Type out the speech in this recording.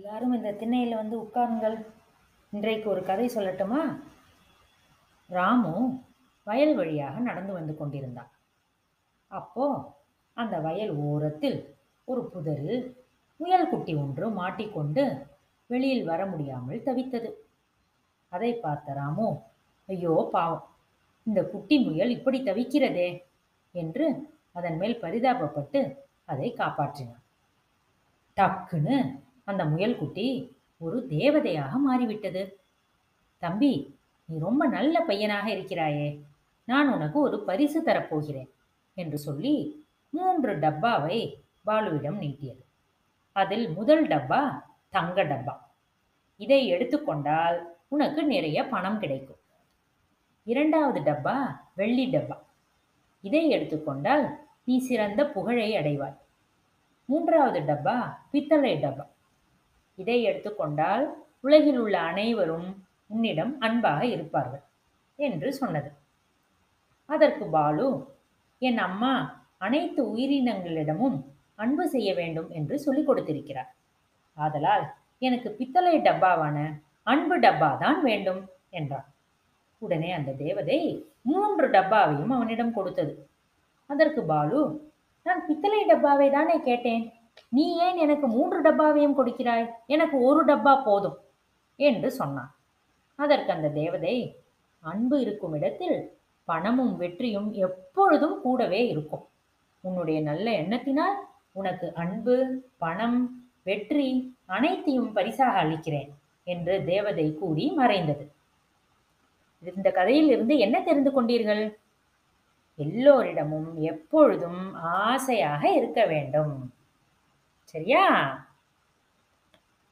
எல்லாரும் இந்த திண்ணையில் வந்து உட்காருங்கள். இன்றைக்கு ஒரு கதை சொல்லட்டுமா? ராமு வயல் வழியாக நடந்து வந்து கொண்டிருந்தான். அப்போ அந்த வயல் ஓரத்தில் ஒரு புதரில் முயல் குட்டி ஒன்று மாட்டிக்கொண்டு வெளியில் வர முடியாமல் தவித்தது. அதை பார்த்த ராமு ஐயோ பாவம்! இந்த குட்டி முயல் இப்படி தவிக்கிறதே! என்று அதன் மேல் பரிதாபப்பட்டு அதை காப்பாற்றினான். டக்குன்னு அந்த முயல்குட்டி ஒரு தேவதையாக மாறிவிட்டது. தம்பி நீ ரொம்ப நல்ல பையனாக இருக்கிறாயே. நான் உனக்கு ஒரு பரிசு தரப்போகிறேன் என்று சொல்லி மூன்று டப்பாவை பாலுவிடம் நீட்டியது. அதில் முதல் டப்பா தங்க டப்பா. இதை எடுத்துக்கொண்டால் உனக்கு நிறைய பணம் கிடைக்கும். இரண்டாவது டப்பா வெள்ளி டப்பா. இதை எடுத்துக்கொண்டால் நீ சிறந்த புகழை அடைவாய். மூன்றாவது டப்பா பித்தளை டப்பா. இதை எடுத்துக்கொண்டால் உலகில் உள்ள அனைவரும் உன்னிடம் அன்பாக இருப்பார்கள் என்று சொன்னது. அதற்கு பாலு என் அம்மா அனைத்து உயிரினங்களிடமும் அன்பு செய்ய வேண்டும் என்று சொல்லிக் கொடுத்திருக்கிறார். ஆதலால் எனக்கு பித்தளை டப்பாவான அன்பு டப்பா தான் வேண்டும் என்றான். உடனே அந்த தேவதை மூன்று டப்பாவையும் அவனிடம் கொடுத்தது. அதற்கு பாலு நான் பித்தளை டப்பாவை தானே கேட்டேன். நீ ஏன் எனக்கு மூன்று டப்பாவையும் கொடுக்கிறாய்? எனக்கு ஒரு டப்பா போதும் என்று சொன்னான். அதற்கு அந்த தேவதை அன்பு இருக்கும் இடத்தில் பணமும் வெற்றியும் எப்பொழுதும் கூடவே இருக்கும். உன்னுடைய நல்ல எண்ணத்தினால் உனக்கு அன்பு பணம் வெற்றி அனைத்தையும் பரிசாக அளிக்கிறேன் என்று தேவதை கூறி மறைந்தது. இந்த கதையில் இருந்து என்ன தெரிந்து கொண்டீர்கள்? எல்லோரிடமும் எப்பொழுதும் ஆசையாக இருக்க வேண்டும். சரியா